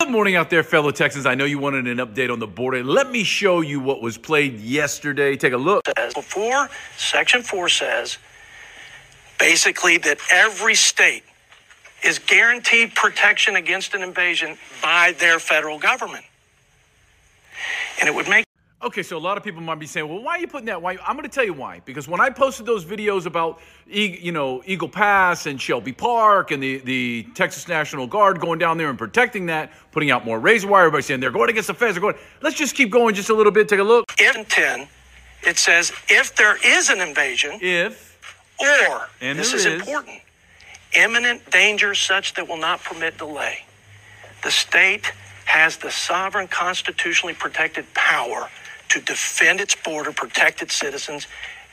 Good morning out there, fellow Texans. I know you wanted an update on the border. Let me show you what was played yesterday. Take a look. before Section 4 says basically that every state is guaranteed protection against an invasion by their federal government. And it would make Okay, so a lot of people might be saying, "Well, why are you putting that?" Why? I'm going to tell you why. Because when I posted those videos about, you know, Eagle Pass and Shelby Park and the the Texas National Guard going down there and protecting that, putting out more razor wire, everybody saying they're going against the feds. They're going. Let's just keep going just a little bit. Take a look. in 10, it says if there is an invasion If or, And this is, is. important, imminent danger such that will not permit delay. The state has the sovereign, constitutionally protected power to defend its border, protect its citizens,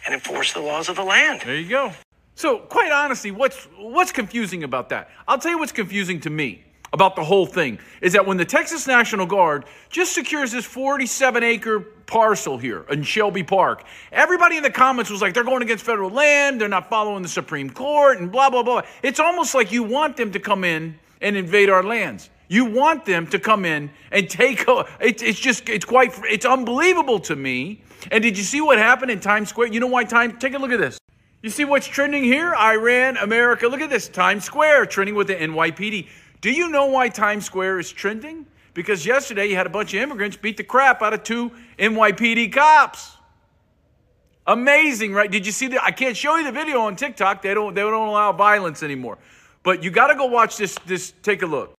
and enforce the laws of the land. There you go. So, quite honestly, what's what's confusing about that? I'll tell you what's confusing to me about the whole thing is that when the Texas National Guard just secures this 47 acre parcel here in Shelby Park, everybody in the comments was like, they're going against federal land, they're not following the Supreme Court, and blah, blah, blah. It's almost like you want them to come in and invade our lands. You want them to come in and take. It's it's just it's quite it's unbelievable to me. And did you see what happened in Times Square? You know why Time? Take a look at this. You see what's trending here? Iran, America. Look at this. Times Square trending with the NYPD. Do you know why Times Square is trending? Because yesterday you had a bunch of immigrants beat the crap out of two NYPD cops. Amazing, right? Did you see that? I can't show you the video on TikTok. They don't they don't allow violence anymore. But you got to go watch this this take a look.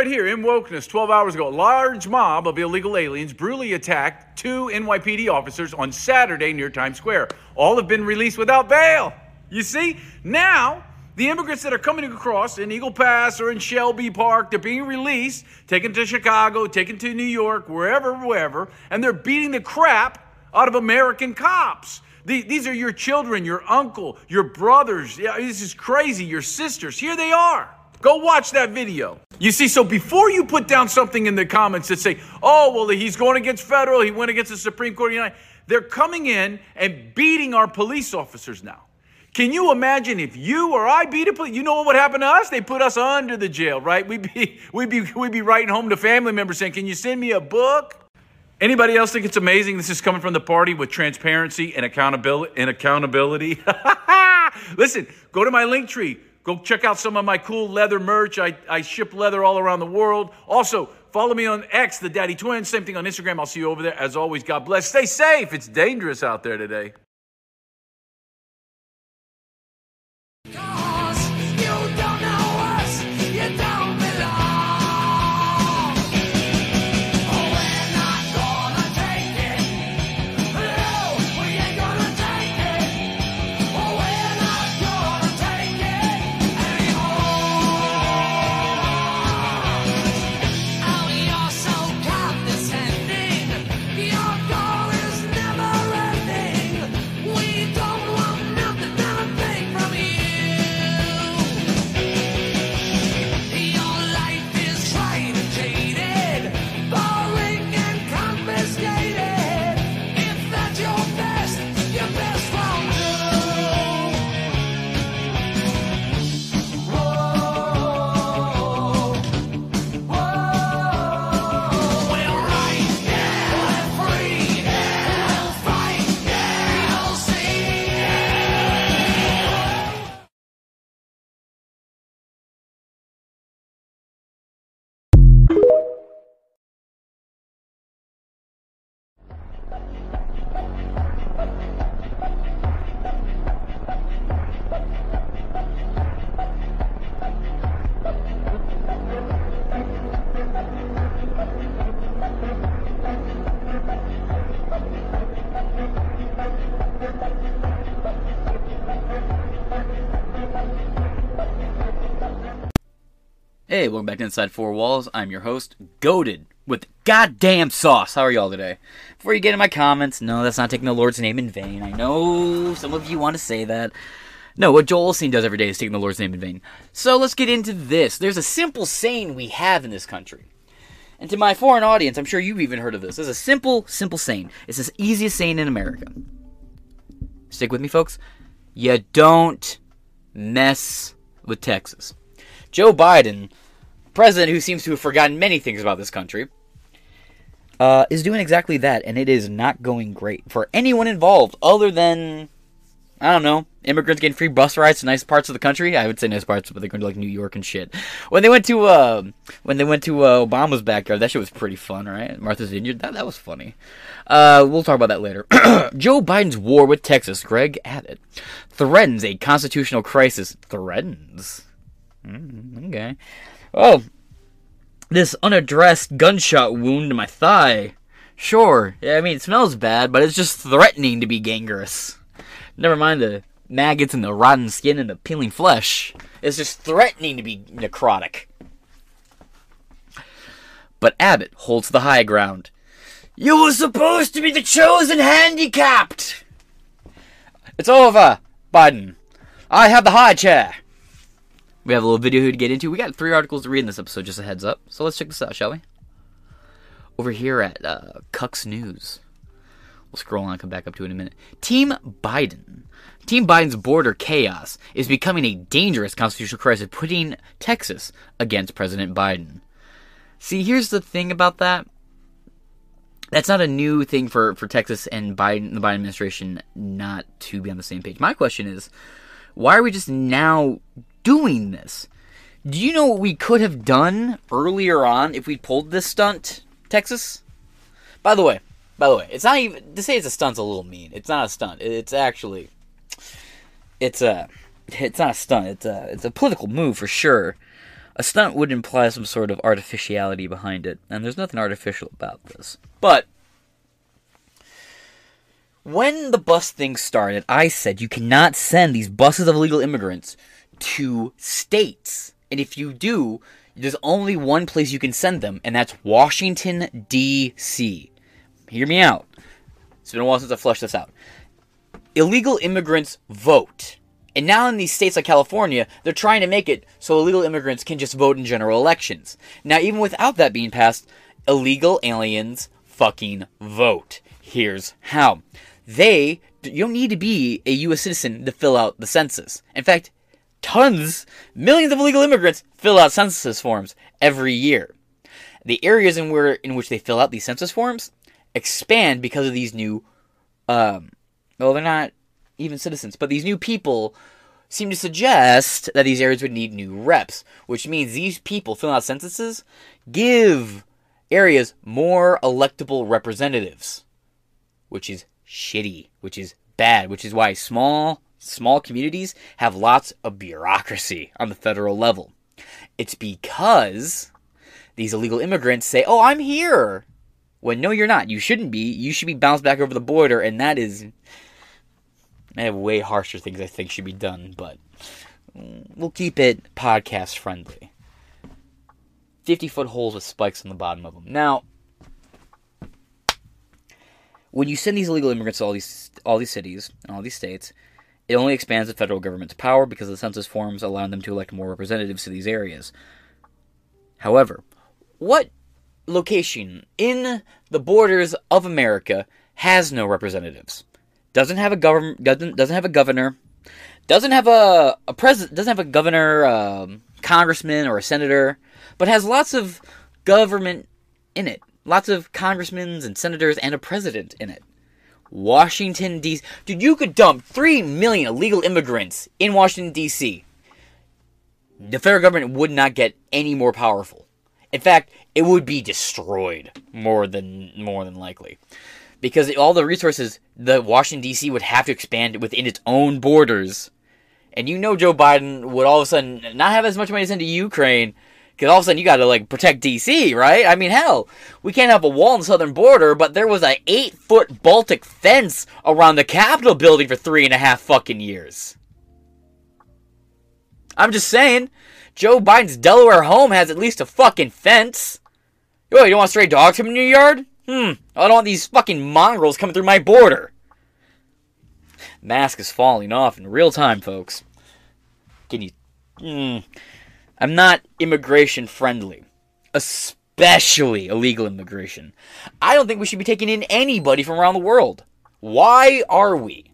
Right here in Wokeness, 12 hours ago, a large mob of illegal aliens brutally attacked two NYPD officers on Saturday near Times Square. All have been released without bail. You see, now the immigrants that are coming across in Eagle Pass or in Shelby Park, they're being released, taken to Chicago, taken to New York, wherever, wherever, and they're beating the crap out of American cops. The- These are your children, your uncle, your brothers. Yeah, this is crazy. Your sisters. Here they are. Go watch that video. You see, so before you put down something in the comments that say, oh, well, he's going against federal, he went against the Supreme Court, of the United they're coming in and beating our police officers now. Can you imagine if you or I beat a police? You know what would happen to us? They put us under the jail, right? We'd be, we'd be, we'd be writing home to family members saying, can you send me a book? Anybody else think it's amazing? This is coming from the party with transparency and accountability. And accountability. Listen, go to my link tree. Go check out some of my cool leather merch. I, I ship leather all around the world. Also, follow me on X, the Daddy Twins. Same thing on Instagram. I'll see you over there. As always, God bless. Stay safe. It's dangerous out there today. Hey, welcome back to Inside Four Walls. I'm your host, Goaded, with goddamn sauce. How are y'all today? Before you get in my comments, no, that's not taking the Lord's name in vain. I know some of you want to say that. No, what Joel Osteen does every day is taking the Lord's name in vain. So let's get into this. There's a simple saying we have in this country. And to my foreign audience, I'm sure you've even heard of this. There's a simple, simple saying. It's the easiest saying in America. Stick with me, folks. You don't mess with Texas. Joe Biden president, who seems to have forgotten many things about this country, uh, is doing exactly that, and it is not going great for anyone involved, other than I don't know, immigrants getting free bus rides to nice parts of the country. I would say nice parts, but they're going to like New York and shit. When they went to uh, when they went to uh, Obama's backyard, that shit was pretty fun, right? Martha's Vineyard, that that was funny. Uh, we'll talk about that later. Joe Biden's war with Texas, Greg Abbott, threatens a constitutional crisis. Threatens. Mm, okay. Oh, this unaddressed gunshot wound to my thigh. Sure, yeah, I mean it smells bad, but it's just threatening to be gangrenous. Never mind the maggots and the rotten skin and the peeling flesh. It's just threatening to be necrotic. But Abbott holds the high ground. You were supposed to be the chosen handicapped! It's over, Biden. I have the high chair. We have a little video here to get into. We got three articles to read in this episode, just a heads up. So let's check this out, shall we? Over here at uh, Cucks News. We'll scroll on and come back up to it in a minute. Team Biden. Team Biden's border chaos is becoming a dangerous constitutional crisis, putting Texas against President Biden. See, here's the thing about that. That's not a new thing for, for Texas and Biden, the Biden administration not to be on the same page. My question is, why are we just now doing this? Do you know what we could have done earlier on if we pulled this stunt, Texas? By the way, by the way, it's not even to say it's a stunt's a little mean. It's not a stunt. It's actually it's a it's not a stunt. It's a it's a political move for sure. A stunt would imply some sort of artificiality behind it, and there's nothing artificial about this. But when the bus thing started, I said you cannot send these buses of illegal immigrants to states. And if you do, there's only one place you can send them, and that's Washington, D.C. Hear me out. It's been a while since I flushed this out. Illegal immigrants vote. And now in these states like California, they're trying to make it so illegal immigrants can just vote in general elections. Now, even without that being passed, illegal aliens fucking vote. Here's how. They, you don't need to be a U.S. citizen to fill out the census. In fact, tons, millions of illegal immigrants fill out census forms every year. The areas in where in which they fill out these census forms expand because of these new um well they're not even citizens, but these new people seem to suggest that these areas would need new reps, which means these people filling out censuses give areas more electable representatives, which is shitty, which is bad, which is why small small communities have lots of bureaucracy on the federal level. It's because these illegal immigrants say, "Oh, I'm here." When no, you're not. You shouldn't be. You should be bounced back over the border, and that is. I have way harsher things I think should be done, but we'll keep it podcast friendly. 50 foot holes with spikes on the bottom of them. Now, when you send these illegal immigrants to all these all these cities and all these states, it only expands the federal government's power because the census forms allow them to elect more representatives to these areas. However, what location in the borders of America has no representatives? Doesn't have a government doesn't doesn't have a governor, doesn't have a a president doesn't have a governor, um, congressman or a senator, but has lots of government in it. Lots of congressmen and senators and a president in it. Washington D.C. Dude, you could dump three million illegal immigrants in Washington D.C. The federal government would not get any more powerful. In fact, it would be destroyed more than more than likely, because all the resources the Washington D.C. would have to expand within its own borders, and you know Joe Biden would all of a sudden not have as much money to send to Ukraine. Because all of a sudden you got to like protect DC, right? I mean, hell, we can't have a wall on the southern border, but there was a eight foot Baltic fence around the Capitol building for three and a half fucking years. I'm just saying, Joe Biden's Delaware home has at least a fucking fence. Yo, you don't want stray dogs coming in your yard? Hmm, I don't want these fucking mongrels coming through my border. Mask is falling off in real time, folks. Can you. Hmm. I'm not immigration friendly, especially illegal immigration. I don't think we should be taking in anybody from around the world. Why are we?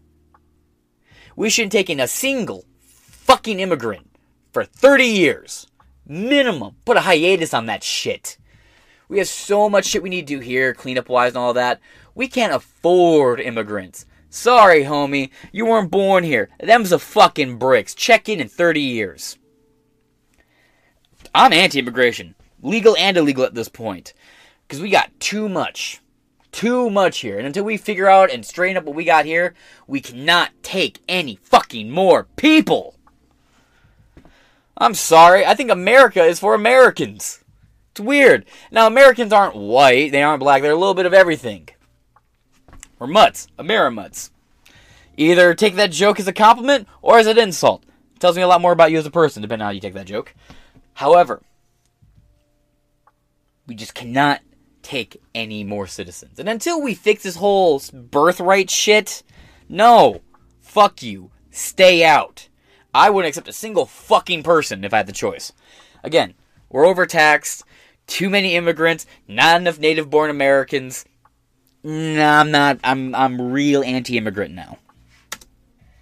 We shouldn't take in a single fucking immigrant for 30 years. Minimum. Put a hiatus on that shit. We have so much shit we need to do here, cleanup wise and all that. We can't afford immigrants. Sorry, homie. You weren't born here. Them's the fucking bricks. Check in in 30 years. I'm anti immigration. Legal and illegal at this point. Because we got too much. Too much here. And until we figure out and straighten up what we got here, we cannot take any fucking more people. I'm sorry. I think America is for Americans. It's weird. Now, Americans aren't white, they aren't black, they're a little bit of everything. We're mutts. Amerimutts. Either take that joke as a compliment or as an insult. It tells me a lot more about you as a person, depending on how you take that joke. However, we just cannot take any more citizens. And until we fix this whole birthright shit, no. Fuck you. Stay out. I wouldn't accept a single fucking person if I had the choice. Again, we're overtaxed, too many immigrants, not enough native born Americans. Nah, I'm not I'm I'm real anti-immigrant now.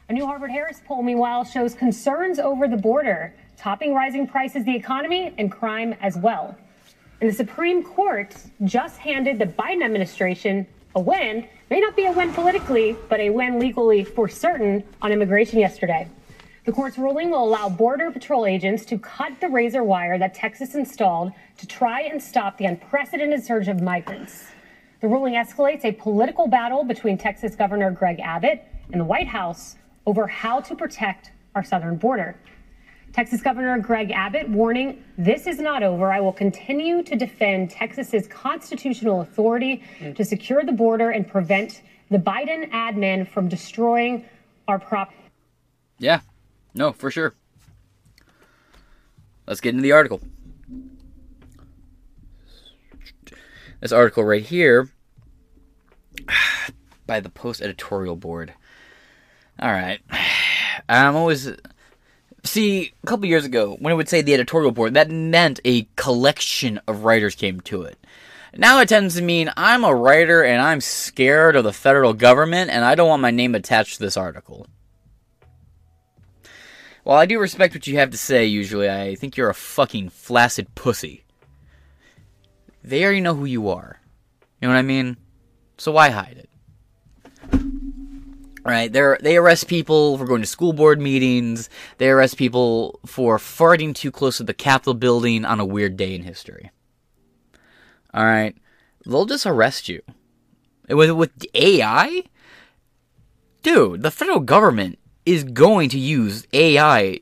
A new Harvard Harris poll, meanwhile, shows concerns over the border, topping rising prices, the economy, and crime as well. And the Supreme Court just handed the Biden administration a win, may not be a win politically, but a win legally for certain on immigration yesterday. The court's ruling will allow Border Patrol agents to cut the razor wire that Texas installed to try and stop the unprecedented surge of migrants. The ruling escalates a political battle between Texas Governor Greg Abbott and the White House over how to protect our southern border. Texas Governor Greg Abbott warning this is not over. I will continue to defend Texas's constitutional authority mm. to secure the border and prevent the Biden admin from destroying our prop. Yeah. No, for sure. Let's get into the article. This article right here by the Post editorial board. All right. I'm always see a couple years ago when it would say the editorial board, that meant a collection of writers came to it. Now it tends to mean I'm a writer and I'm scared of the federal government and I don't want my name attached to this article. While I do respect what you have to say, usually, I think you're a fucking flaccid pussy. They already know who you are. You know what I mean? So why hide it? Right? They they arrest people for going to school board meetings. They arrest people for farting too close to the Capitol building on a weird day in history. All right, they'll just arrest you. With with AI, dude, the federal government is going to use AI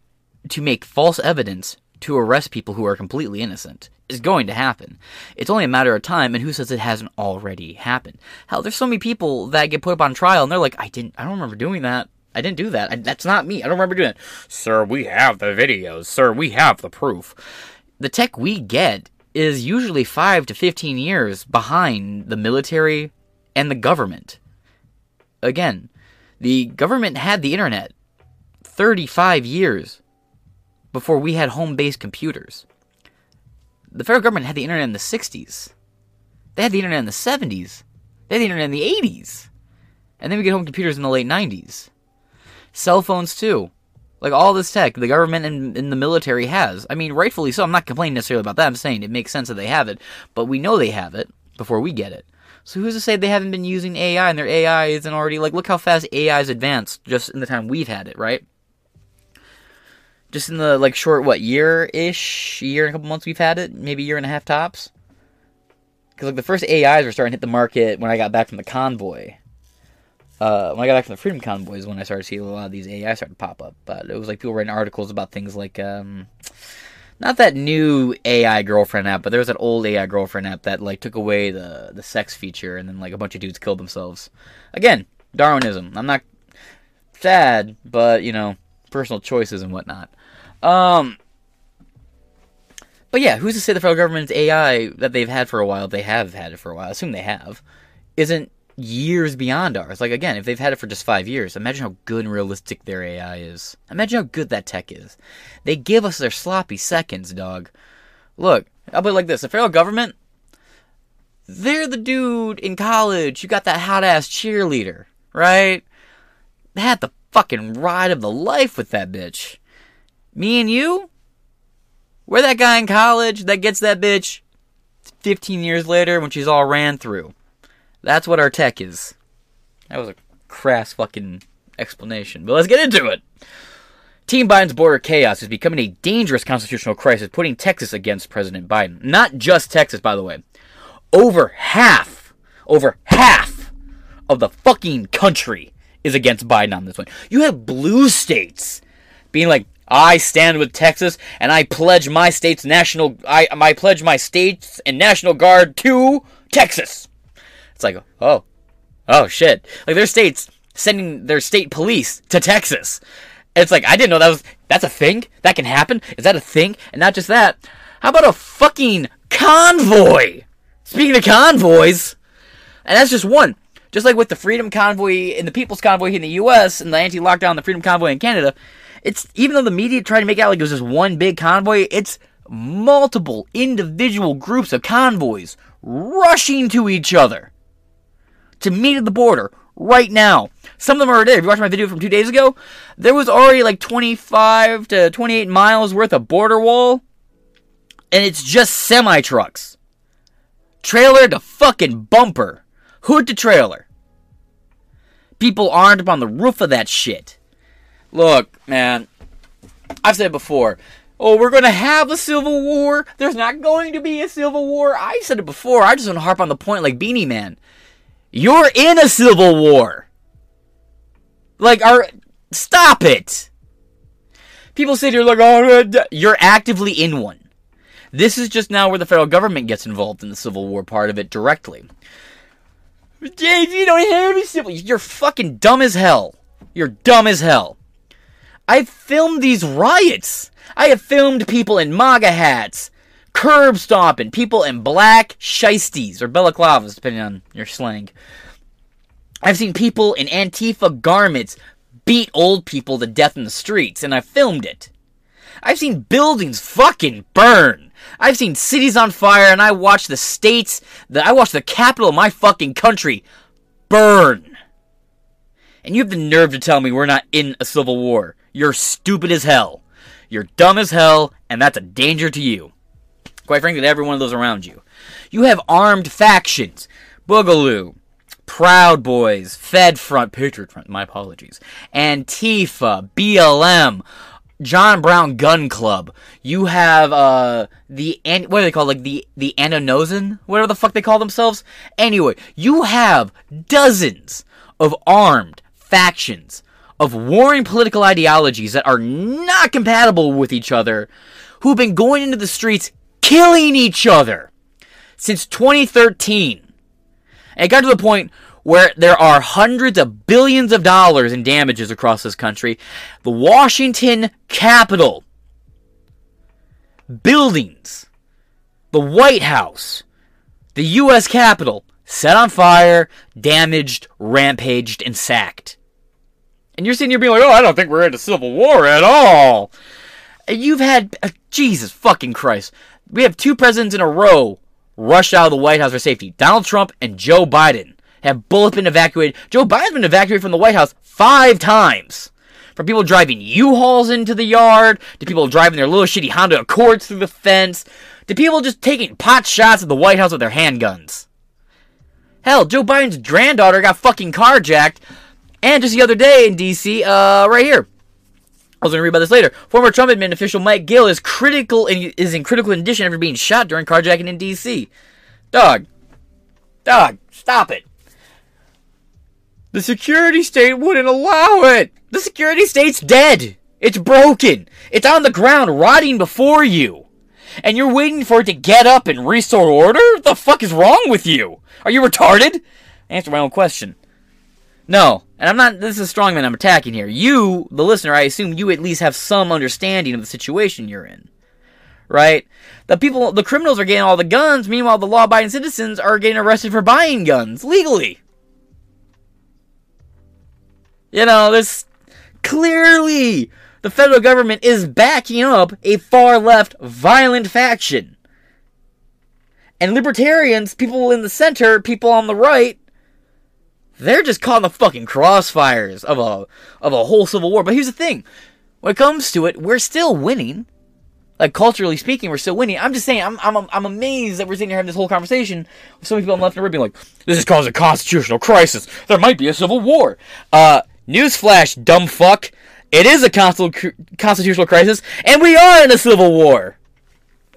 to make false evidence to arrest people who are completely innocent. Is going to happen. It's only a matter of time, and who says it hasn't already happened? Hell, there's so many people that get put up on trial, and they're like, "I didn't, I don't remember doing that. I didn't do that. I, that's not me. I don't remember doing it." Sir, we have the videos. Sir, we have the proof. The tech we get is usually five to fifteen years behind the military and the government. Again, the government had the internet 35 years before we had home based computers. The federal government had the internet in the 60s. They had the internet in the 70s. They had the internet in the 80s. And then we get home computers in the late 90s. Cell phones, too. Like all this tech, the government and, and the military has. I mean, rightfully so. I'm not complaining necessarily about that. I'm saying it makes sense that they have it, but we know they have it before we get it. So who's to say they haven't been using AI and their AI isn't already like look how fast AI is advanced just in the time we've had it, right? Just in the like short what year ish, year and a couple months we've had it, maybe year and a half tops. Because like the first AIs were starting to hit the market when I got back from the convoy. Uh, when I got back from the Freedom Convoy is when I started seeing a lot of these AI start to pop up. But it was like people writing articles about things like um, not that new AI girlfriend app, but there was that old AI girlfriend app that like took away the the sex feature, and then like a bunch of dudes killed themselves. Again, Darwinism. I'm not sad, but you know, personal choices and whatnot. Um, but yeah, who's to say the federal government's AI that they've had for a while, they have had it for a while, I assume they have, isn't years beyond ours. Like again, if they've had it for just five years, imagine how good and realistic their AI is. Imagine how good that tech is. They give us their sloppy seconds, dog. Look, I'll put it like this: the federal government, they're the dude in college who got that hot ass cheerleader, right? They had the fucking ride of the life with that bitch. Me and you, We're that guy in college that gets that bitch 15 years later when she's all ran through. That's what our tech is. That was a crass fucking explanation, but let's get into it. Team Biden's border chaos is becoming a dangerous constitutional crisis, putting Texas against President Biden. Not just Texas, by the way. Over half, over half of the fucking country is against Biden on this one. You have blue states being like, I stand with Texas and I pledge my state's national I I pledge my state's and national guard to Texas. It's like, oh. Oh shit. Like their states sending their state police to Texas. It's like I didn't know that was that's a thing? That can happen? Is that a thing? And not just that. How about a fucking convoy? Speaking of convoys, and that's just one. Just like with the Freedom Convoy and the People's Convoy in the US and the anti-lockdown, the Freedom Convoy in Canada, it's even though the media tried to make it out like it was just one big convoy, it's multiple individual groups of convoys rushing to each other to meet at the border right now. Some of them are there. If you watched my video from two days ago, there was already like 25 to 28 miles worth of border wall, and it's just semi trucks. Trailer to fucking bumper. Hood to trailer. People armed up on the roof of that shit. Look, man, I've said before. Oh, we're going to have a civil war. There's not going to be a civil war. I said it before. I just want to harp on the point like Beanie Man. You're in a civil war. Like, are stop it. People sit here like, oh, you're actively in one. This is just now where the federal government gets involved in the civil war part of it directly. Dave, you don't have any civil. You're fucking dumb as hell. You're dumb as hell. I filmed these riots. I have filmed people in MAGA hats, curb stomping, people in black shiesties or balaclavas, depending on your slang. I've seen people in Antifa garments beat old people to death in the streets, and I filmed it. I've seen buildings fucking burn. I've seen cities on fire, and I watched the states, the, I watched the capital of my fucking country burn. And you have the nerve to tell me we're not in a civil war. You're stupid as hell. You're dumb as hell, and that's a danger to you. Quite frankly, to every one of those around you. You have armed factions. Boogaloo, Proud Boys, Fed Front, Patriot Front, my apologies, Antifa, BLM, John Brown Gun Club. You have uh the an- what are they called? Like the the Anonosan, whatever the fuck they call themselves. Anyway, you have dozens of armed factions of warring political ideologies that are not compatible with each other, who've been going into the streets killing each other since 2013. And it got to the point where there are hundreds of billions of dollars in damages across this country. The Washington Capitol, buildings, the White House, the U.S. Capitol set on fire, damaged, rampaged, and sacked. And you're sitting here being like, oh, I don't think we're in a civil war at all. You've had, uh, Jesus fucking Christ. We have two presidents in a row rush out of the White House for safety. Donald Trump and Joe Biden have both been evacuated. Joe Biden's been evacuated from the White House five times. From people driving U-Hauls into the yard, to people driving their little shitty Honda Accords through the fence, to people just taking pot shots at the White House with their handguns. Hell, Joe Biden's granddaughter got fucking carjacked, and just the other day in D.C., uh, right here. I was going to read about this later. Former Trump admin official Mike Gill is critical in, is in critical condition after being shot during carjacking in D.C. Dog, dog, stop it. The security state wouldn't allow it. The security state's dead. It's broken. It's on the ground, rotting before you. And you're waiting for it to get up and restore order? What the fuck is wrong with you? Are you retarded? Answer my own question. No, and I'm not. This is a strongman I'm attacking here. You, the listener, I assume you at least have some understanding of the situation you're in, right? The people, the criminals are getting all the guns. Meanwhile, the law-abiding citizens are getting arrested for buying guns legally. You know, this clearly the federal government is backing up a far-left violent faction. And libertarians, people in the center, people on the right, they're just caught in the fucking crossfires of a of a whole civil war. But here's the thing: when it comes to it, we're still winning. like culturally speaking, we're still winning. I'm just saying, I'm I'm I'm amazed that we're sitting here having this whole conversation with so many people on the left and right being like, "This is causing a constitutional crisis. There might be a civil war." Uh, newsflash, dumb fuck. It is a constitu- constitutional crisis, and we are in a civil war.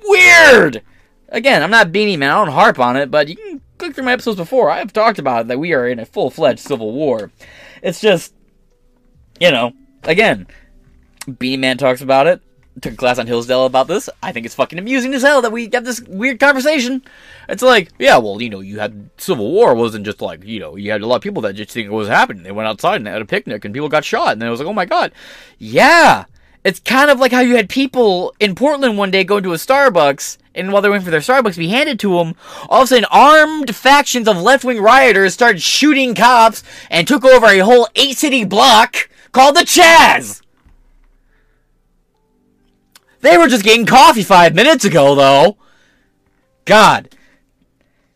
Weird. Again, I'm not beanie man. I don't harp on it, but you can click through my episodes before. I have talked about that we are in a full fledged civil war. It's just, you know, again, Beanie Man talks about it. Took a class on Hillsdale about this. I think it's fucking amusing as hell that we have this weird conversation. It's like, yeah, well, you know, you had Civil War wasn't just like, you know, you had a lot of people that just think it was happening. They went outside and they had a picnic and people got shot. And then it was like, oh my god. Yeah. It's kind of like how you had people in Portland one day go to a Starbucks, and while they're waiting for their Starbucks to be handed to them, all of a sudden armed factions of left wing rioters started shooting cops and took over a whole eight city block called the Chaz. They were just getting coffee five minutes ago, though. God.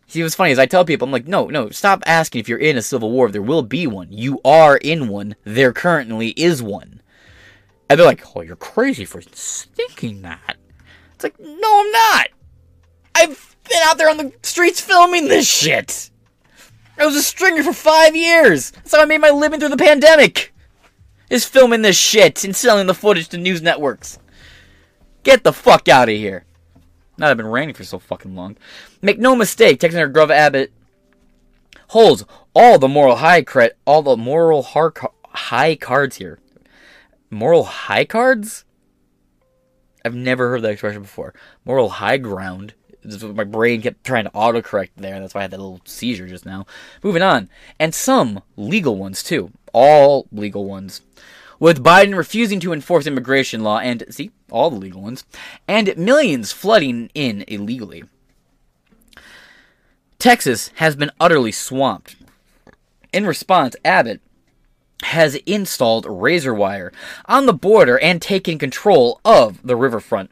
See, what's funny is I tell people, I'm like, no, no, stop asking if you're in a civil war. There will be one. You are in one. There currently is one. And they're like, oh, you're crazy for thinking that. It's like, no, I'm not. I've been out there on the streets filming this shit. I was a stringer for five years. That's how I made my living through the pandemic. Is filming this shit and selling the footage to news networks. Get the fuck out of here. That I've been raining for so fucking long. Make no mistake, Texan Senator Greg Abbott holds all the moral high cred, all the moral high cards here. Moral high cards? I've never heard that expression before. Moral high ground. My brain kept trying to autocorrect there. That's why I had that little seizure just now. Moving on. And some legal ones, too. All legal ones. With Biden refusing to enforce immigration law and, see, all the legal ones, and millions flooding in illegally. Texas has been utterly swamped. In response, Abbott has installed razor wire on the border and taken control of the riverfront.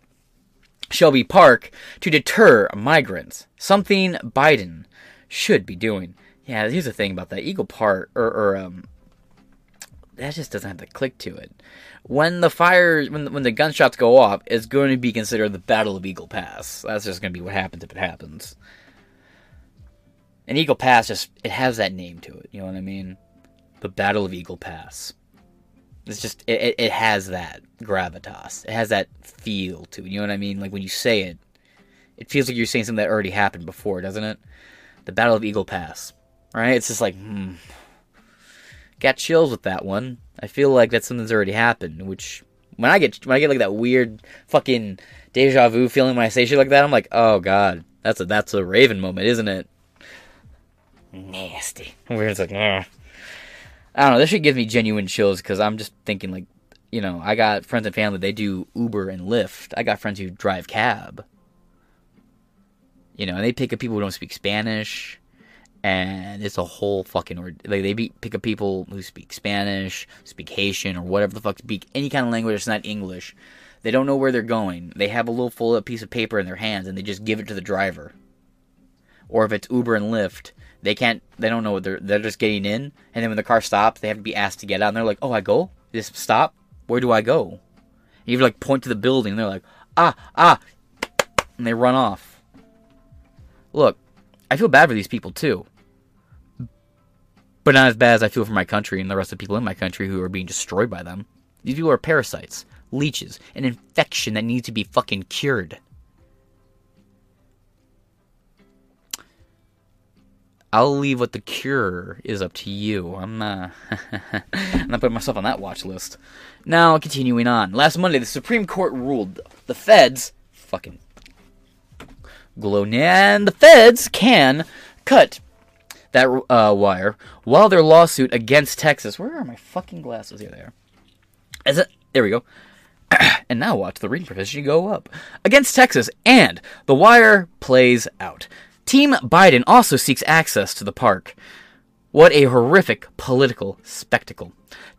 Shelby Park to deter migrants, something Biden should be doing. Yeah, here's the thing about that Eagle Park, or, or um, that just doesn't have the click to it. When the fire, when when the gunshots go off, it's going to be considered the Battle of Eagle Pass. That's just going to be what happens if it happens. And Eagle Pass just it has that name to it. You know what I mean? The Battle of Eagle Pass. It's just it, it, has that gravitas. It has that feel to it. You know what I mean? Like when you say it, it feels like you're saying something that already happened before, doesn't it? The Battle of Eagle Pass. Right? It's just like, hmm. Got chills with that one. I feel like that's something that's already happened, which when I get when I get like that weird fucking deja vu feeling when I say shit like that, I'm like, oh god, that's a that's a Raven moment, isn't it? Nasty. Where it's like, Ugh. I don't know. This should give me genuine chills because I'm just thinking like, you know, I got friends and family. They do Uber and Lyft. I got friends who drive cab. You know, and they pick up people who don't speak Spanish and it's a whole fucking like they be, pick up people who speak Spanish, speak Haitian, or whatever the fuck speak any kind of language that's not English. They don't know where they're going. They have a little full piece of paper in their hands and they just give it to the driver. Or if it's Uber and Lyft, they can't. They don't know what they're. They're just getting in, and then when the car stops, they have to be asked to get out. And they're like, "Oh, I go. This stop. Where do I go?" And you like point to the building. And they're like, "Ah, ah," and they run off. Look, I feel bad for these people too but not as bad as I feel for my country and the rest of the people in my country who are being destroyed by them. These people are parasites, leeches, an infection that needs to be fucking cured. I'll leave what the cure is up to you. I'm uh, I'm not putting myself on that watch list. Now, continuing on. Last Monday, the Supreme Court ruled the feds, fucking and the feds can cut that uh, wire while their lawsuit against Texas. Where are my fucking glasses? Here they are. Is it? There we go. and now watch the reading proficiency go up against Texas, and the wire plays out. Team Biden also seeks access to the park. What a horrific political spectacle.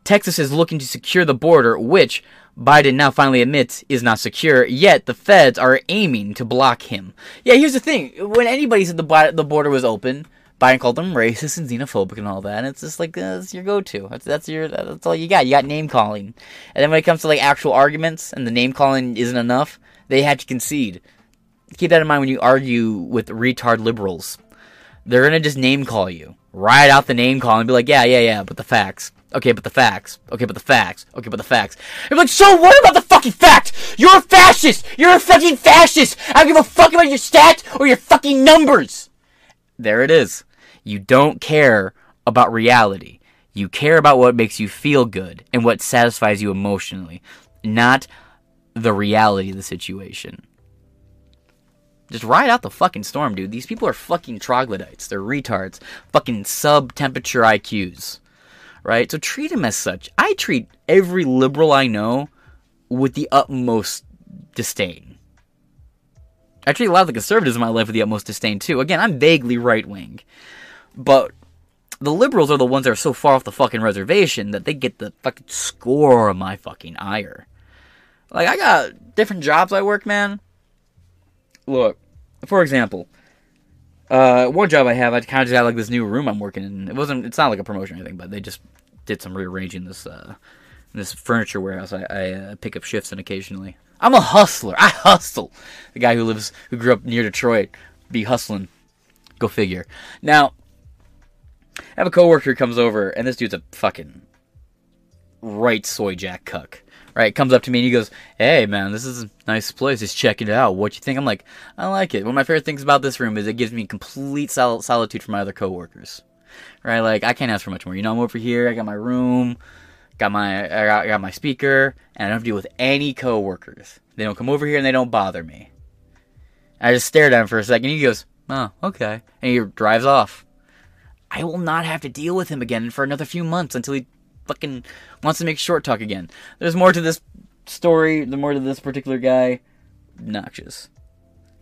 Texas is looking to secure the border, which Biden now finally admits is not secure, yet the feds are aiming to block him. Yeah, here's the thing. When anybody said the, the border was open, Biden called them racist and xenophobic and all that. And it's just like uh, that's your go-to. That's that's your that's all you got. You got name calling, and then when it comes to like actual arguments and the name calling isn't enough, They had to concede. Keep that in mind when you argue with retard liberals. They're gonna just name call you, write out the name call, and be like, "Yeah, yeah, yeah," but the facts. Okay, but the facts. Okay, but the facts. Okay, but the facts. You're like, so what about the fucking fact? You're a fascist. You're a fucking fascist. I don't give a fuck about your stats or your fucking numbers. There it is. You don't care about reality. You care about what makes you feel good and what satisfies you emotionally, not the reality of the situation. Just ride out the fucking storm, dude. These people are fucking troglodytes. They're retards. Fucking sub temperature IQs. Right? So treat them as such. I treat every liberal I know with the utmost disdain. I treat a lot of the conservatives in my life with the utmost disdain too. Again, I'm vaguely right wing. But the liberals are the ones that are so far off the fucking reservation that they get the fucking score of my fucking ire. Like I got different jobs I work, man. Look, for example, uh, one job I have, I kind of just had like this new room I'm working in. It wasn't, it's not like a promotion or anything, but they just did some rearranging this uh, this furniture warehouse. I, I uh, pick up shifts in occasionally. I'm a hustler. I hustle. The guy who lives, who grew up near Detroit, be hustling. Go figure. Now, I have a coworker who comes over, and this dude's a fucking right soy jack cuck. Right, comes up to me and he goes, "Hey man, this is a nice place. Just checking it out. What you think?" I'm like, "I like it." One of my favorite things about this room is it gives me complete sol- solitude from my other coworkers. Right, like I can't ask for much more. You know, I'm over here. I got my room, got my I got, I got my speaker, and I don't have to deal with any coworkers. They don't come over here and they don't bother me. I just stared at him for a second. He goes, "Oh, okay," and he drives off. I will not have to deal with him again for another few months until he fucking wants to make short talk again. There's more to this story, the more to this particular guy. Noxious.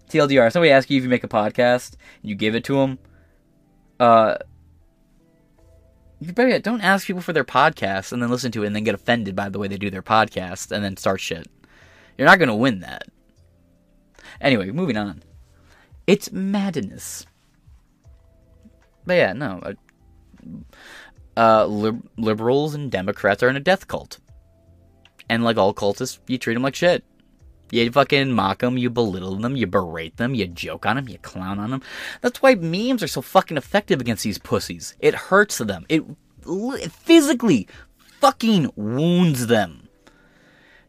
TLDR, somebody asks you if you make a podcast, and you give it to them, uh, you better don't ask people for their podcast and then listen to it and then get offended by the way they do their podcast and then start shit. You're not gonna win that. Anyway, moving on. It's madness. But yeah, no. Uh, uh, lib- liberals and Democrats are in a death cult. And like all cultists, you treat them like shit. You fucking mock them, you belittle them, you berate them, you joke on them, you clown on them. That's why memes are so fucking effective against these pussies. It hurts them. It li- physically fucking wounds them.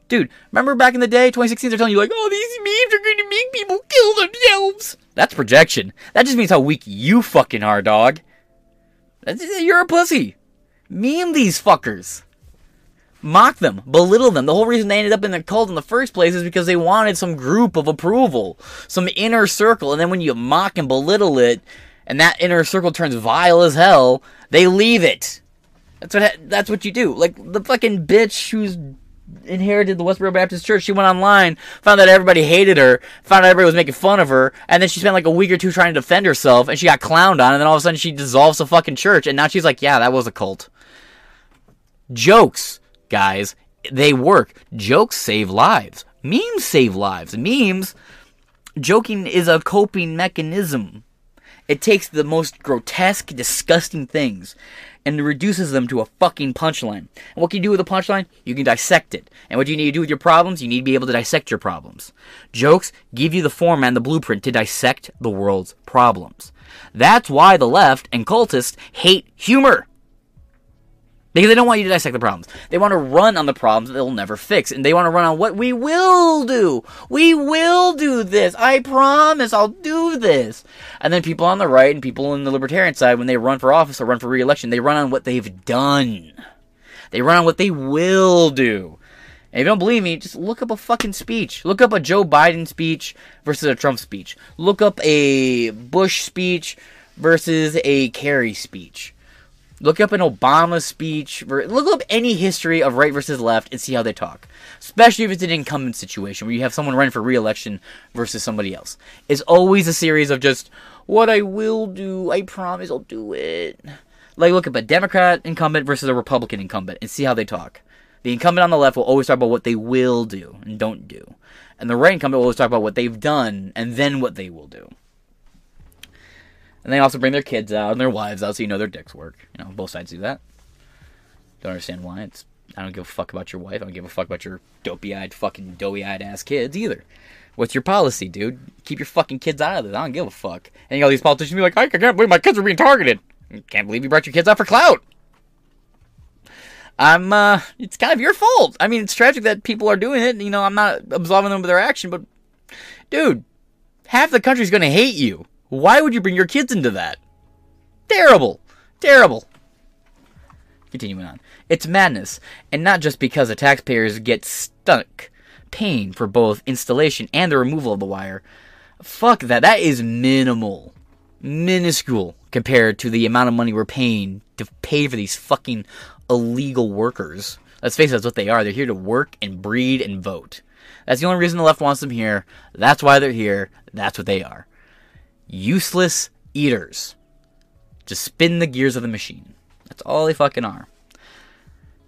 Dude, remember back in the day, 2016, they're telling you like, oh, these memes are going to make people kill themselves. That's projection. That just means how weak you fucking are, dog. You're a pussy. Meme these fuckers. Mock them, belittle them. The whole reason they ended up in the cult in the first place is because they wanted some group of approval, some inner circle. And then when you mock and belittle it, and that inner circle turns vile as hell, they leave it. That's what ha- that's what you do. Like the fucking bitch who's inherited the Westboro Baptist Church. She went online, found out everybody hated her, found out everybody was making fun of her, and then she spent like a week or two trying to defend herself, and she got clowned on, and then all of a sudden she dissolves the fucking church, and now she's like, yeah, that was a cult. Jokes, guys, they work. Jokes save lives. Memes save lives. Memes, joking is a coping mechanism. It takes the most grotesque, disgusting things and reduces them to a fucking punchline. And what can you do with a punchline? You can dissect it. And what do you need to do with your problems? You need to be able to dissect your problems. Jokes give you the format and the blueprint to dissect the world's problems. That's why the left and cultists hate humor. Because they don't want you to dissect the problems. They want to run on the problems that they'll never fix. And they want to run on what we will do. We will do this. I promise I'll do this. And then people on the right and people on the libertarian side, when they run for office or run for re-election, they run on what they've done. They run on what they will do. And if you don't believe me, just look up a fucking speech. Look up a Joe Biden speech versus a Trump speech. Look up a Bush speech versus a Kerry speech. Look up an Obama speech. Look up any history of right versus left and see how they talk. Especially if it's an incumbent situation where you have someone running for re-election versus somebody else. It's always a series of just what I will do. I promise I'll do it. Like look up a Democrat incumbent versus a Republican incumbent and see how they talk. The incumbent on the left will always talk about what they will do and don't do. And the right incumbent will always talk about what they've done and then what they will do. And they also bring their kids out and their wives out so you know their dicks work. You know, both sides do that. Don't understand why. It's I don't give a fuck about your wife. I don't give a fuck about your dopey eyed, fucking doughy eyed ass kids either. What's your policy, dude? Keep your fucking kids out of this. I don't give a fuck. And you these politicians be like, I can't believe my kids are being targeted. Can't believe you brought your kids out for clout. I'm, uh, it's kind of your fault. I mean, it's tragic that people are doing it. You know, I'm not absolving them of their action, but, dude, half the country's gonna hate you. Why would you bring your kids into that? Terrible. Terrible. Continuing on. It's madness, and not just because the taxpayers get stuck paying for both installation and the removal of the wire. Fuck that. That is minimal. Minuscule compared to the amount of money we're paying to pay for these fucking illegal workers. Let's face it, that's what they are. They're here to work and breed and vote. That's the only reason the left wants them here. That's why they're here. That's what they are. Useless eaters. Just spin the gears of the machine. That's all they fucking are.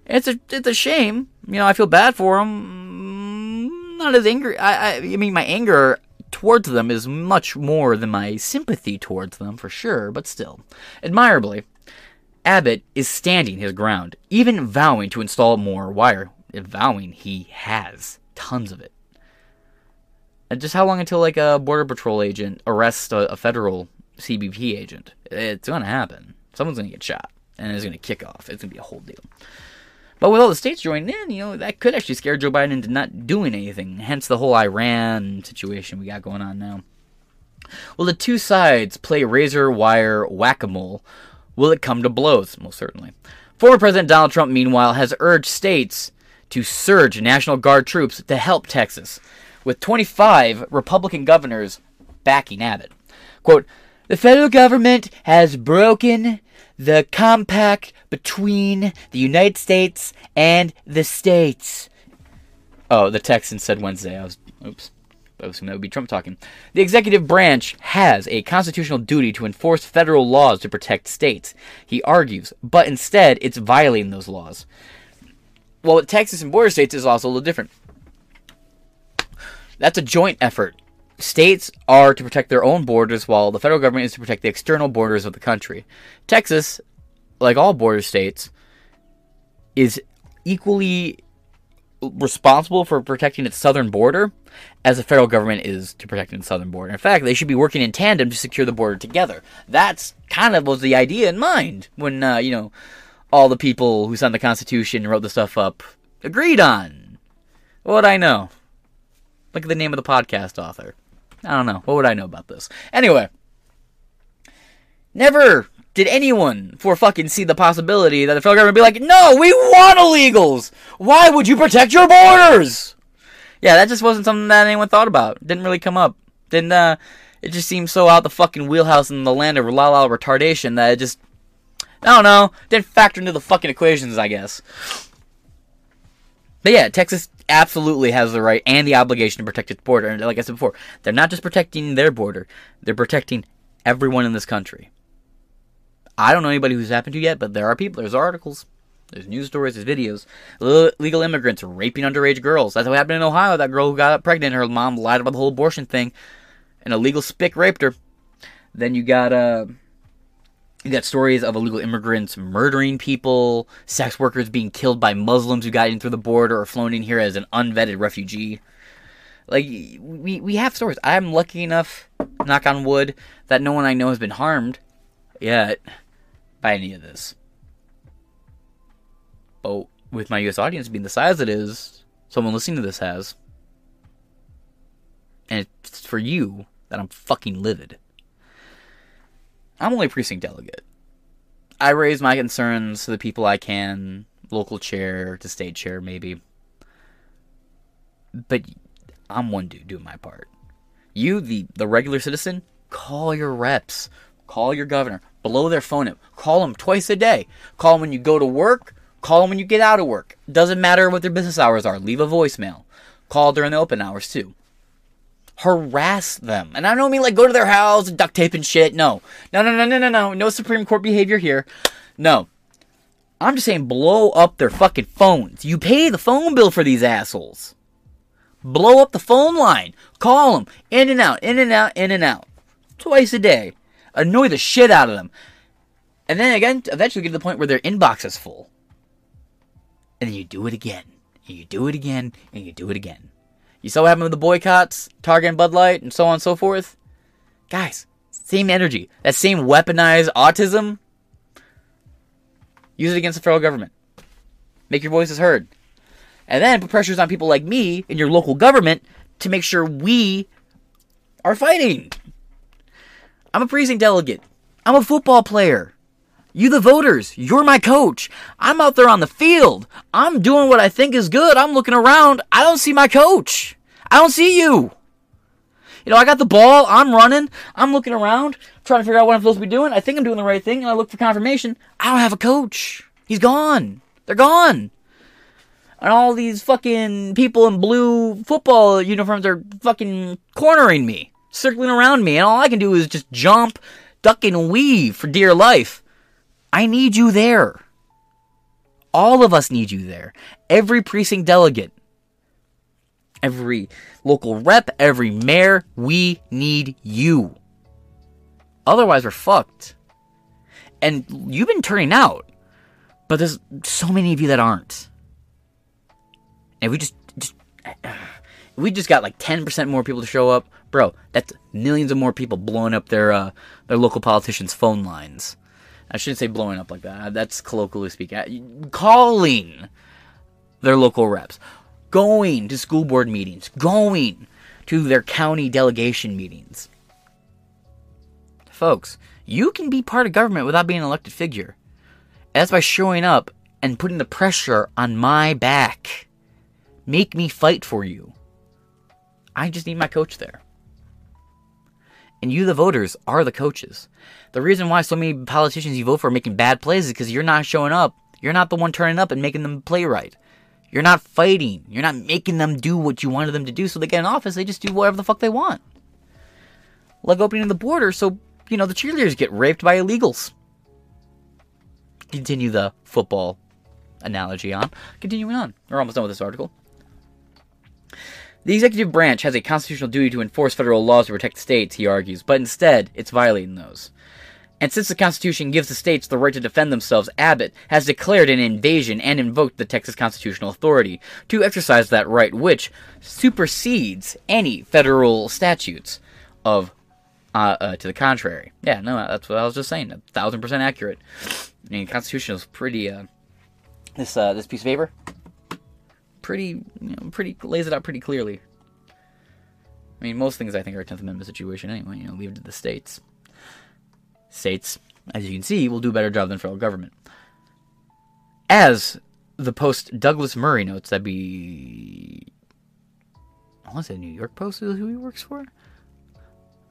It's a it's a shame. You know, I feel bad for them. Not as angry. I, I I mean, my anger towards them is much more than my sympathy towards them, for sure. But still, admirably, Abbott is standing his ground, even vowing to install more wire. Vowing he has tons of it. Just how long until like a border patrol agent arrests a, a federal CBP agent? It's gonna happen. Someone's gonna get shot, and it's gonna kick off. It's gonna be a whole deal. But with all the states joining in, you know, that could actually scare Joe Biden into not doing anything. Hence the whole Iran situation we got going on now. Will the two sides play razor wire whack a mole? Will it come to blows? Most certainly. Former President Donald Trump, meanwhile, has urged states to surge National Guard troops to help Texas, with 25 Republican governors backing Abbott. Quote, the federal government has broken the compact between the United States and the states. Oh, the Texan said Wednesday. I was, oops. I was that would be Trump talking. The executive branch has a constitutional duty to enforce federal laws to protect states, he argues, but instead it's violating those laws. Well, Texas and border states is also a little different. That's a joint effort. States are to protect their own borders, while the federal government is to protect the external borders of the country. Texas, like all border states, is equally responsible for protecting its southern border as the federal government is to protecting its southern border. In fact, they should be working in tandem to secure the border together. That's kind of was the idea in mind when uh, you know all the people who signed the Constitution and wrote the stuff up agreed on. What I know? The name of the podcast author. I don't know. What would I know about this? Anyway, never did anyone for fucking see the possibility that the federal government would be like, no, we want illegals. Why would you protect your borders? Yeah, that just wasn't something that anyone thought about. Didn't really come up. Didn't, uh, it just seemed so out the fucking wheelhouse in the land of la la retardation that it just, I don't know, didn't factor into the fucking equations, I guess. But yeah, Texas absolutely has the right and the obligation to protect its border. And like I said before, they're not just protecting their border, they're protecting everyone in this country. I don't know anybody who's happened to yet, but there are people, there's articles, there's news stories, there's videos. Ille- Legal immigrants raping underage girls. That's what happened in Ohio. That girl who got pregnant, her mom lied about the whole abortion thing, and a legal spick raped her. Then you got uh, you got stories of illegal immigrants murdering people, sex workers being killed by Muslims who got in through the border or flown in here as an unvetted refugee. Like we we have stories. I'm lucky enough, knock on wood, that no one I know has been harmed yet by any of this. But with my US audience being the size it is, someone listening to this has. And it's for you that I'm fucking livid. I'm only a precinct delegate. I raise my concerns to the people I can, local chair to state chair, maybe. But I'm one dude doing my part. You, the, the regular citizen, call your reps, call your governor, blow their phone up, call them twice a day. Call them when you go to work, call them when you get out of work. Doesn't matter what their business hours are, leave a voicemail. Call during the open hours too harass them. And I don't mean like go to their house and duct tape and shit. No. No, no, no, no, no, no. No Supreme Court behavior here. No. I'm just saying blow up their fucking phones. You pay the phone bill for these assholes. Blow up the phone line. Call them. In and out, in and out, in and out. Twice a day. Annoy the shit out of them. And then again, eventually get to the point where their inbox is full. And then you do it again. And you do it again. And you do it again. You saw what happened with the boycotts, Target and Bud Light, and so on and so forth? Guys, same energy. That same weaponized autism. Use it against the federal government. Make your voices heard. And then put pressures on people like me in your local government to make sure we are fighting. I'm a precinct delegate. I'm a football player. You, the voters, you're my coach. I'm out there on the field. I'm doing what I think is good. I'm looking around. I don't see my coach. I don't see you. You know, I got the ball. I'm running. I'm looking around, trying to figure out what I'm supposed to be doing. I think I'm doing the right thing, and I look for confirmation. I don't have a coach. He's gone. They're gone. And all these fucking people in blue football uniforms are fucking cornering me, circling around me, and all I can do is just jump, duck, and weave for dear life. I need you there. All of us need you there. Every precinct delegate, every local rep, every mayor, we need you. Otherwise, we're fucked. And you've been turning out, but there's so many of you that aren't. And we just, just we just got like 10% more people to show up. Bro, that's millions of more people blowing up their uh, their local politicians' phone lines. I shouldn't say blowing up like that. Uh, that's colloquially speaking. Uh, calling their local reps, going to school board meetings, going to their county delegation meetings. Folks, you can be part of government without being an elected figure. That's by showing up and putting the pressure on my back. Make me fight for you. I just need my coach there. And you, the voters, are the coaches. The reason why so many politicians you vote for are making bad plays is because you're not showing up. You're not the one turning up and making them play right. You're not fighting. You're not making them do what you wanted them to do so they get in office. They just do whatever the fuck they want. Like opening the border so, you know, the cheerleaders get raped by illegals. Continue the football analogy on. Continuing on. We're almost done with this article. The executive branch has a constitutional duty to enforce federal laws to protect states, he argues, but instead, it's violating those. And since the Constitution gives the states the right to defend themselves, Abbott has declared an invasion and invoked the Texas constitutional authority to exercise that right, which supersedes any federal statutes of uh, uh, to the contrary. Yeah, no, that's what I was just saying. A thousand percent accurate. I mean, the Constitution is pretty. Uh, this uh, this piece of paper, pretty, you know, pretty lays it out pretty clearly. I mean, most things I think are a Tenth Amendment situation anyway. You know, leave it to the states. States, as you can see, will do a better job than federal government. As the Post Douglas Murray notes, that'd be. I want to say New York Post is who he works for.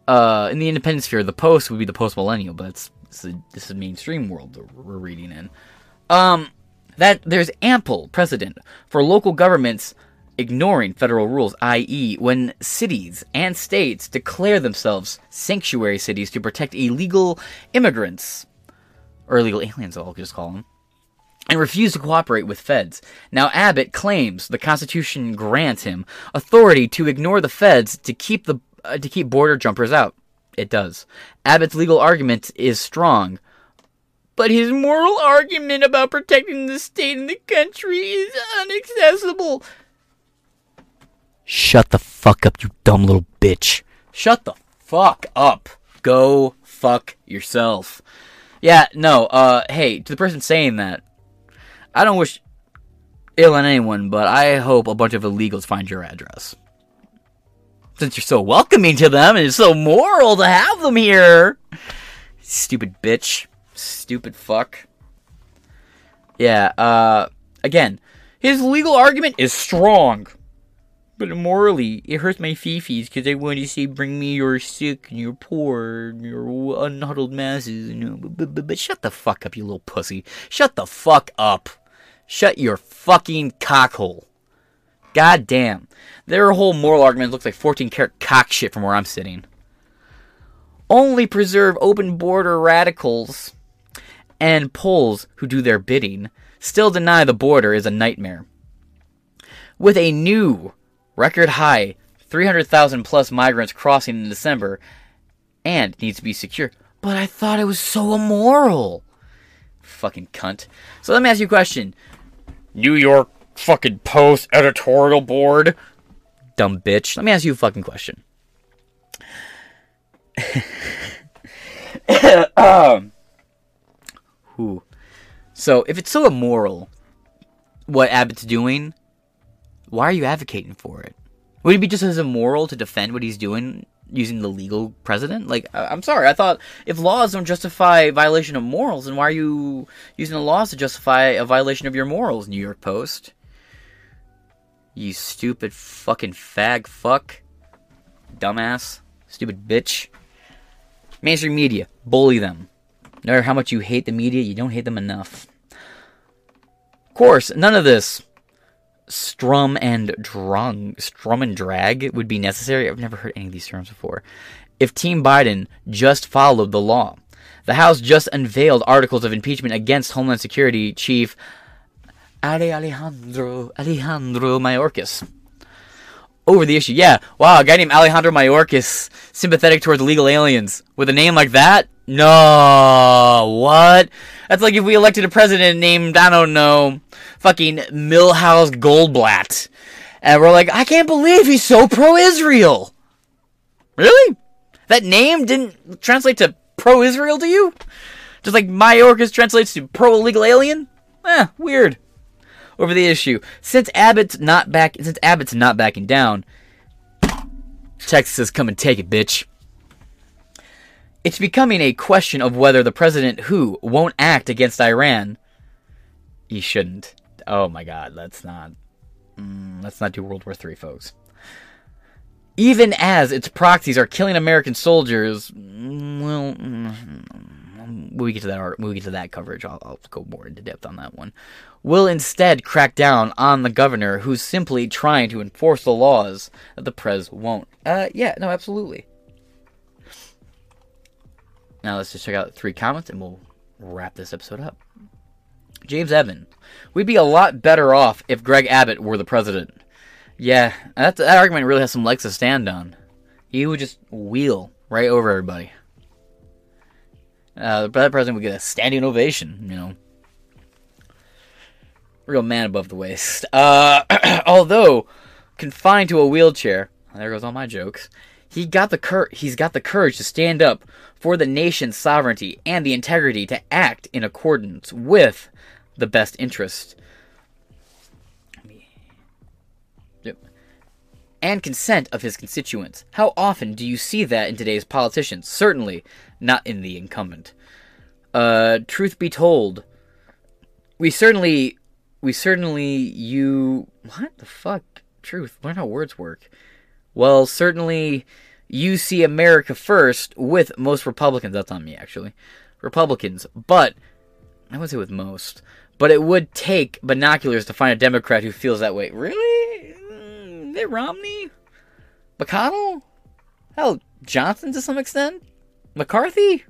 Uh, in the independent sphere, the Post would be the Post Millennial, but it's, it's a, this is mainstream world that we're reading in. Um, that there's ample precedent for local governments ignoring federal rules, i.e., when cities and states declare themselves sanctuary cities to protect illegal immigrants, or illegal aliens, I'll just call them, and refuse to cooperate with feds. Now, Abbott claims the Constitution grants him authority to ignore the feds to keep the uh, to keep border jumpers out. It does. Abbott's legal argument is strong, but his moral argument about protecting the state and the country is inaccessible. Shut the fuck up, you dumb little bitch. Shut the fuck up. Go fuck yourself. Yeah, no, uh, hey, to the person saying that, I don't wish ill on anyone, but I hope a bunch of illegals find your address. Since you're so welcoming to them and it's so moral to have them here. Stupid bitch. Stupid fuck. Yeah, uh, again, his legal argument is strong. But morally, it hurts my fifis because I want to say, bring me your sick and your poor and your unhuddled masses. You know, but, but, but, but shut the fuck up, you little pussy. Shut the fuck up. Shut your fucking cockhole. God damn. Their whole moral argument looks like 14 karat cock shit from where I'm sitting. Only preserve open border radicals and Poles who do their bidding still deny the border is a nightmare. With a new record high 300,000 plus migrants crossing in December and needs to be secure. But I thought it was so immoral. Fucking cunt. So let me ask you a question. New York fucking Post editorial board. dumb bitch. Let me ask you a fucking question. um, So, if it's so immoral, what Abbott's doing, why are you advocating for it? Would it be just as immoral to defend what he's doing using the legal precedent? Like, I'm sorry, I thought if laws don't justify violation of morals, then why are you using the laws to justify a violation of your morals, New York Post? You stupid fucking fag fuck. Dumbass. Stupid bitch. Mainstream media, bully them. No matter how much you hate the media, you don't hate them enough. Of course, none of this strum and drung, strum and drag would be necessary. I've never heard any of these terms before. If Team Biden just followed the law. The House just unveiled articles of impeachment against Homeland Security Chief Alejandro Alejandro Mayorkas over the issue. Yeah, wow, a guy named Alejandro Mayorkas sympathetic towards illegal aliens with a name like that? No, what? That's like if we elected a president named I don't know, fucking Milhouse Goldblatt, and we're like, I can't believe he's so pro-Israel. Really? That name didn't translate to pro-Israel to you? Just like Mayorkas translates to pro-illegal alien? Eh, weird over the issue. Since Abbott's not back, since Abbott's not backing down, Texas says, "Come and take it, bitch." It's becoming a question of whether the president who won't act against Iran. He shouldn't. Oh my God, let's not. Mm, let's not do World War III, folks. Even as its proxies are killing American soldiers, mm, well, mm, when we get to that we get to that coverage, I'll, I'll go more into depth on that one. Will instead crack down on the governor who's simply trying to enforce the laws that the prez won't. Uh, yeah, no, absolutely. Now let's just check out three comments and we'll wrap this episode up. James Evan, we'd be a lot better off if Greg Abbott were the president. Yeah, that, that argument really has some legs to stand on. He would just wheel right over everybody. Uh, the president would get a standing ovation, you know. Real man above the waist. Uh, although confined to a wheelchair, there goes all my jokes. He got the cur- he's got the courage to stand up for the nation's sovereignty and the integrity to act in accordance with the best interest and consent of his constituents. How often do you see that in today's politicians? Certainly not in the incumbent. Uh, truth be told, we certainly, we certainly, you, what the fuck? Truth, learn how words work. Well, certainly, you see America first with most Republicans. That's on me, actually. Republicans. But, I wouldn't say with most. But it would take binoculars to find a Democrat who feels that way. Really? Mm, Mitt Romney? McConnell? Hell, Johnson to some extent? McCarthy?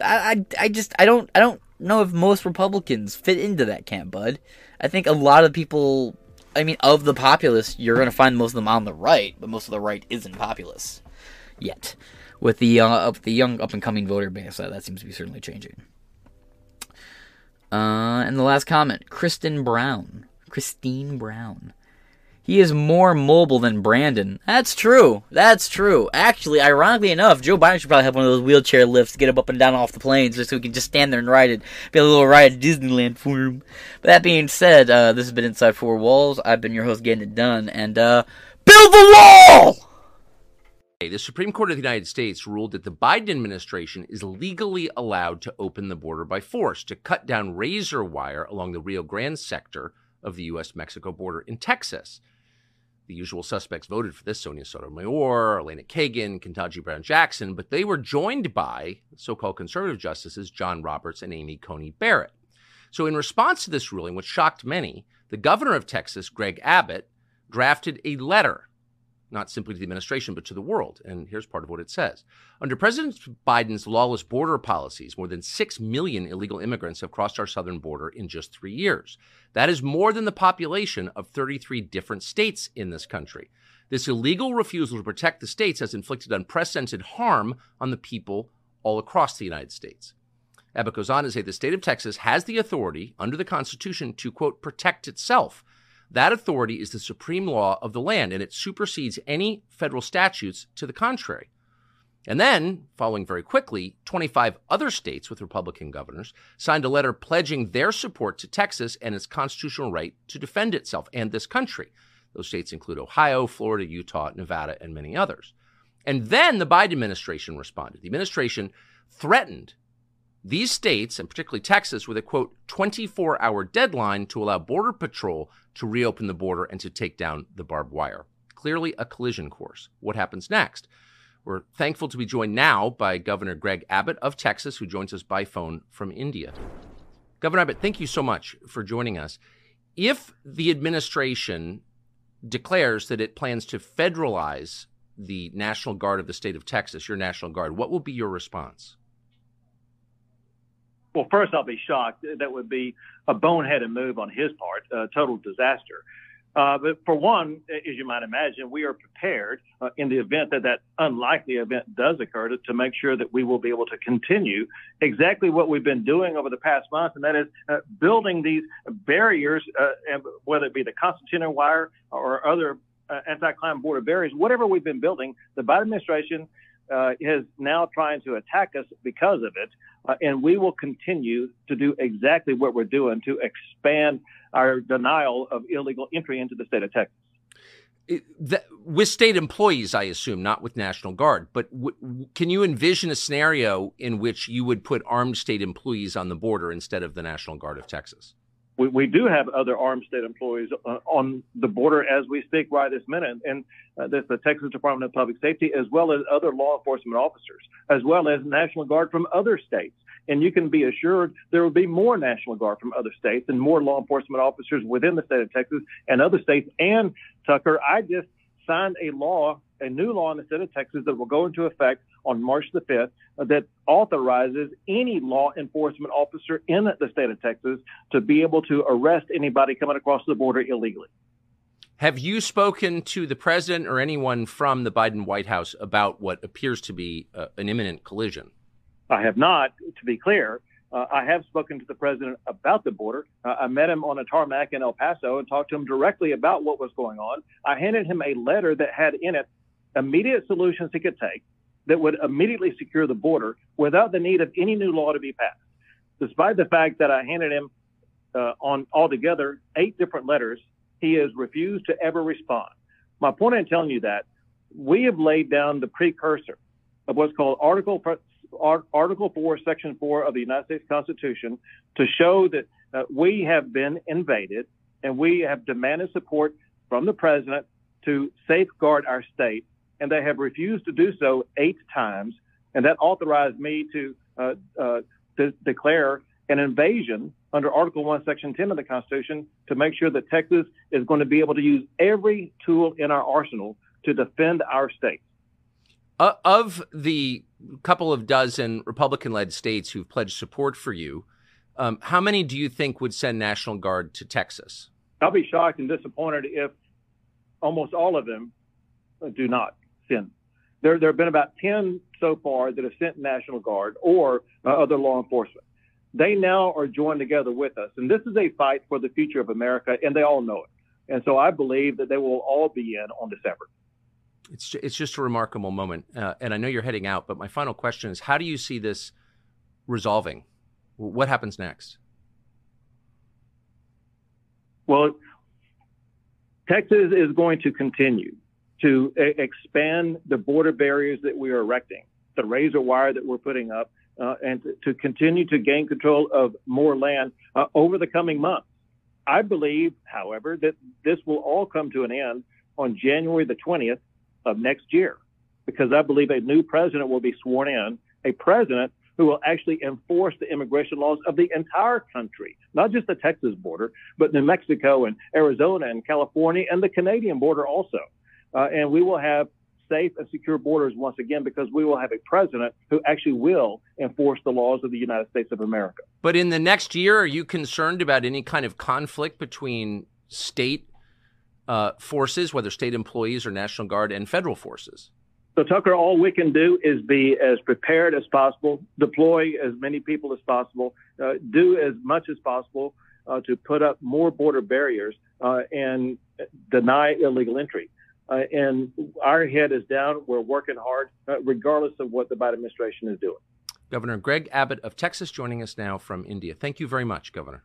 I, I, I just I don't I don't know if most Republicans fit into that camp, bud. I think a lot of people I mean of the populace, you're gonna find most of them on the right, but most of the right isn't populous yet. With the uh, of the young up and coming voter base, uh, that seems to be certainly changing. Uh, and the last comment, Kristen Brown, Christine Brown. He is more mobile than Brandon. That's true. That's true. Actually, ironically enough, Joe Biden should probably have one of those wheelchair lifts to get him up and down off the planes just so he can just stand there and ride it. Be a little ride at Disneyland for him. But that being said, uh, this has been Inside Four Walls. I've been your host, getting it done. And, uh, build the wall! The Supreme Court of the United States ruled that the Biden administration is legally allowed to open the border by force to cut down razor wire along the Rio Grande sector of the U.S. Mexico border in Texas. The usual suspects voted for this Sonia Sotomayor, Elena Kagan, Ketanji Brown Jackson, but they were joined by so called conservative justices John Roberts and Amy Coney Barrett. So, in response to this ruling, which shocked many, the governor of Texas, Greg Abbott, drafted a letter not simply to the administration, but to the world. And here's part of what it says. Under President Biden's lawless border policies, more than 6 million illegal immigrants have crossed our southern border in just three years. That is more than the population of 33 different states in this country. This illegal refusal to protect the states has inflicted unprecedented harm on the people all across the United States. Abbott goes on to say the state of Texas has the authority under the Constitution to, quote, protect itself That authority is the supreme law of the land, and it supersedes any federal statutes to the contrary. And then, following very quickly, 25 other states with Republican governors signed a letter pledging their support to Texas and its constitutional right to defend itself and this country. Those states include Ohio, Florida, Utah, Nevada, and many others. And then the Biden administration responded. The administration threatened these states, and particularly Texas, with a quote 24 hour deadline to allow Border Patrol to reopen the border and to take down the barbed wire. Clearly a collision course. What happens next? We're thankful to be joined now by Governor Greg Abbott of Texas, who joins us by phone from India. Governor Abbott, thank you so much for joining us. If the administration declares that it plans to federalize the National Guard of the state of Texas, your National Guard, what will be your response? Well, first, I'll be shocked. That would be a boneheaded move on his part, a total disaster. Uh, but for one, as you might imagine, we are prepared uh, in the event that that unlikely event does occur to, to, make sure that we will be able to continue exactly what we've been doing over the past month, and that is uh, building these barriers, uh, whether it be the concertina wire or other uh, anti-climb border barriers, whatever we've been building, the Biden administration uh, is now trying to attack us because of it. Uh, and we will continue to do exactly what we're doing to expand our denial of illegal entry into the state of Texas. It, with state employees, I assume, not with National Guard. But w- can you envision a scenario in which you would put armed state employees on the border instead of the National Guard of Texas? We, we do have other armed state employees uh, on the border as we speak right this minute, and uh, that's the Texas Department of Public Safety, as well as other law enforcement officers, as well as National Guard from other states. And you can be assured there will be more National Guard from other states and more law enforcement officers within the state of Texas and other states. And Tucker, I just signed a law, a new law in the state of Texas that will go into effect on March the 5th uh, that authorizes any law enforcement officer in the state of Texas to be able to arrest anybody coming across the border illegally. Have you spoken to the president or anyone from the Biden White House about what appears to be uh, an imminent collision? I have not, to be clear. Uh, I have spoken to the president about the border. Uh, I met him on a tarmac in El Paso and talked to him directly about what was going on. I handed him a letter that had in it immediate solutions he could take that would immediately secure the border without the need of any new law to be passed. Despite the fact that I handed him uh, on altogether eight different letters, he has refused to ever respond. My point in telling you that we have laid down the precursor of what's called Article Article 4, Section 4 of the United States Constitution to show that uh, we have been invaded and we have demanded support from the president to safeguard our state and they have refused to do so eight times. And that authorized me to, uh, uh, to declare an invasion under Article 1, Section 10 of the Constitution to make sure that Texas is going to be able to use every tool in our arsenal to defend our state. Uh, of the couple of dozen Republican led states who've pledged support for you, um, how many do you think would send National Guard to Texas? I'll be shocked and disappointed if almost all of them do not sent. There, there have been about 10 so far that have sent National Guard or uh, other law enforcement. They now are joined together with us. And this is a fight for the future of America, and they all know it. And so I believe that they will all be in on December. It's, it's just a remarkable moment. Uh, and I know you're heading out, but my final question is how do you see this resolving? What happens next? Well, Texas is going to continue to a- expand the border barriers that we are erecting, the razor wire that we're putting up, uh, and to, to, continue to gain control of more land uh, over the coming months. I believe, however, that this will all come to an end on January the 20th of next year, because I believe a new president will be sworn in, a president who will actually enforce the immigration laws of the entire country, not just the Texas border, but New Mexico and Arizona and California and the Canadian border also uh, and we will have safe and secure borders once again because we will have a president who actually will enforce the laws of the United States of America. But in the next year, are you concerned about any kind of conflict between state uh, forces, whether state employees or National Guard, and federal forces? So, Tucker, all we can do is be as prepared as possible, deploy as many people as possible, uh, do as much as possible uh, to put up more border barriers uh, and deny illegal entry. Uh, and our head is down. We're working hard, uh, regardless of what the Biden administration is doing. Governor Greg Abbott of Texas joining us now from India. Thank you very much, Governor.